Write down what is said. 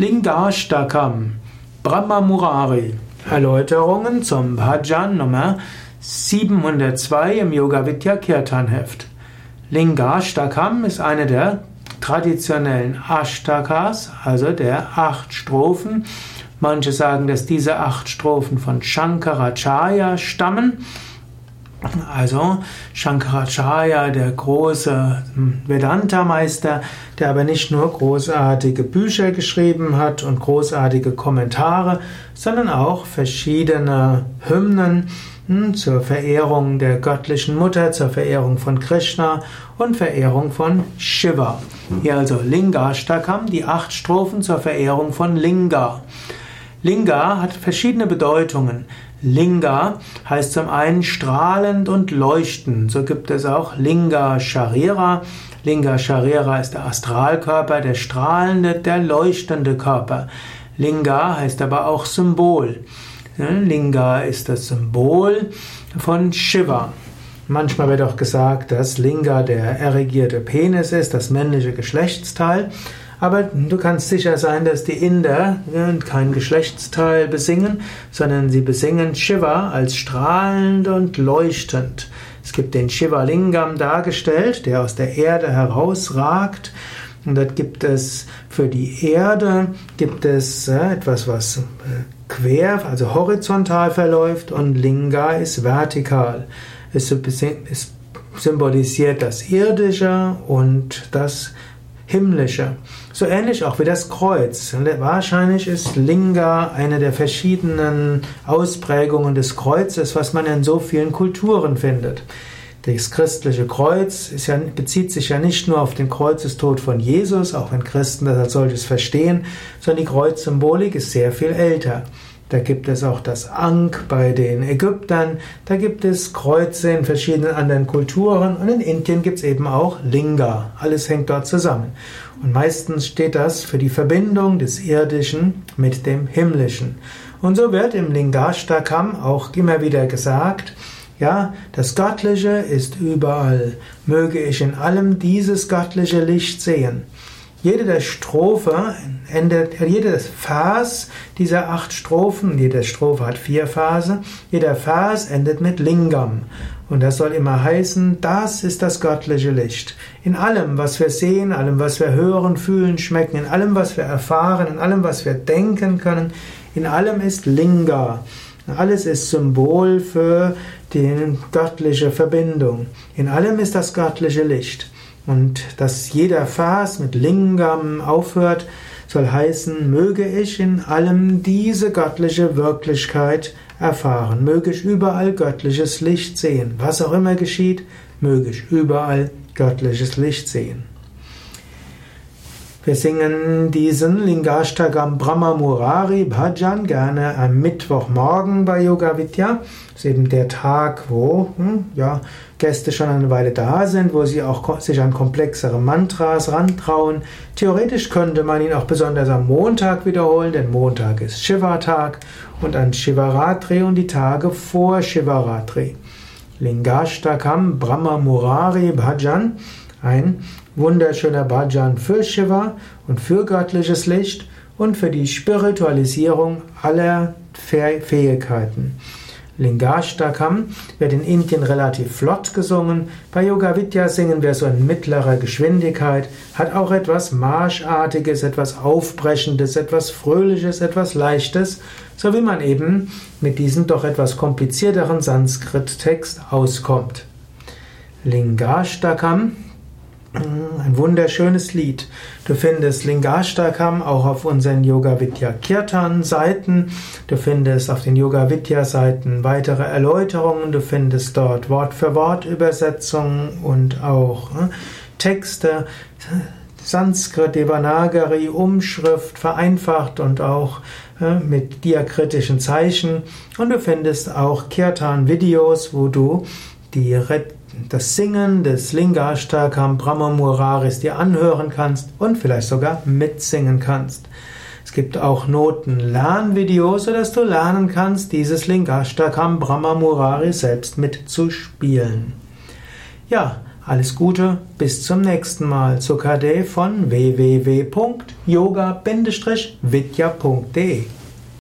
Lingashtakam, Brahma Murari. Erläuterungen zum Bhajan Nummer 702 im Yoga Vidya Kirtan Heft. Lingashtakam ist eine der traditionellen Ashtakas, also der acht Strophen. Manche sagen, dass diese acht Strophen von Shankaracharya stammen. Also Shankaracharya, der große Vedanta-Meister, der aber nicht nur großartige Bücher geschrieben hat und großartige Kommentare, sondern auch verschiedene Hymnen hm, zur Verehrung der göttlichen Mutter, zur Verehrung von Krishna und Verehrung von Shiva. Hier also Linga-Stakam, die acht Strophen zur Verehrung von Linga. Linga hat verschiedene Bedeutungen. Linga heißt zum einen strahlend und leuchtend. So gibt es auch Linga Sharira. Linga Sharira ist der Astralkörper, der strahlende, der leuchtende Körper. Linga heißt aber auch Symbol. Linga ist das Symbol von Shiva. Manchmal wird auch gesagt, dass Linga der erigierte Penis ist, das männliche Geschlechtsteil. Aber du kannst sicher sein, dass die Inder kein Geschlechtsteil besingen, sondern sie besingen Shiva als strahlend und leuchtend. Es gibt den Shiva Lingam dargestellt, der aus der Erde herausragt. Und dort gibt es für die Erde gibt es äh, etwas, was äh, quer, also horizontal verläuft und Linga ist vertikal. Es, symbolisiert das Irdische und das himmlische. So ähnlich auch wie das Kreuz. Wahrscheinlich ist Linga eine der verschiedenen Ausprägungen des Kreuzes, was man in so vielen Kulturen findet. Das christliche Kreuz ja, bezieht sich ja nicht nur auf den Kreuzestod von Jesus, auch wenn Christen das als solches verstehen, sondern die Kreuzsymbolik ist sehr viel älter. Da gibt es auch das Ankh bei den Ägyptern, da gibt es Kreuze in verschiedenen anderen Kulturen und in Indien gibt es eben auch Linga. Alles hängt dort zusammen. Und meistens steht das für die Verbindung des Irdischen mit dem Himmlischen. Und so wird im Lingashtakam auch immer wieder gesagt, ja, das Göttliche ist überall. Möge ich in allem dieses göttliche Licht sehen. Jede der Strophe endet, jedes Vers dieser acht Strophen, jede Strophe hat vier Verse, jeder Vers endet mit Lingam. Und das soll immer heißen, das ist das göttliche Licht. In allem, was wir sehen, allem, was wir hören, fühlen, schmecken, in allem, was wir erfahren, in allem, was wir denken können, in allem ist Linga. Alles ist Symbol für die göttliche Verbindung. In allem ist das göttliche Licht. Und dass jeder Vers mit Lingam aufhört, soll heißen, möge ich in allem diese göttliche Wirklichkeit erfahren, möge ich überall göttliches Licht sehen. Was auch immer geschieht, möge ich überall göttliches Licht sehen. Wir singen diesen Lingashtakam Brahma Murari Bhajan gerne am Mittwochmorgen bei Yoga Vidya. Das ist eben der Tag, wo hm, ja, Gäste schon eine Weile da sind, wo sie auch sich an komplexere Mantras rantrauen. Theoretisch könnte man ihn auch besonders am Montag wiederholen, denn Montag ist Shiva-Tag und an Shivaratri und die Tage vor Shivaratri. Lingashtakam Brahma Murari Bhajan, ein wunderschöner Bhajan für Shiva und für göttliches Licht und für die Spiritualisierung aller Fähigkeiten. Lingashtakam wird in Indien relativ flott gesungen. Bei Yoga Vidya singen wir so in mittlerer Geschwindigkeit, hat auch etwas Marschartiges, etwas Aufbrechendes, etwas Fröhliches, etwas Leichtes, so wie man eben mit diesem doch etwas komplizierteren Sanskrit-Text auskommt. Lingashtakam ein wunderschönes Lied. Du findest Lingashtakam auch auf unseren Yoga Vidya Kirtan Seiten. Du findest auf den Yoga Vidya Seiten weitere Erläuterungen. Du findest dort Wort für Wort Übersetzungen und auch äh, Texte. Sanskrit, Devanagari, Umschrift, vereinfacht und auch äh, mit diakritischen Zeichen. Und du findest auch Kirtan-Videos, wo du die das Singen des Lingashtakam Brahma Muraris dir anhören kannst und vielleicht sogar mitsingen kannst. Es gibt auch Noten-Lernvideos, sodass du lernen kannst, dieses Lingashtakam Brahma Murari selbst mitzuspielen. Ja, Alles Gute, bis zum nächsten Mal. Sukade von www.yoga-vidya.de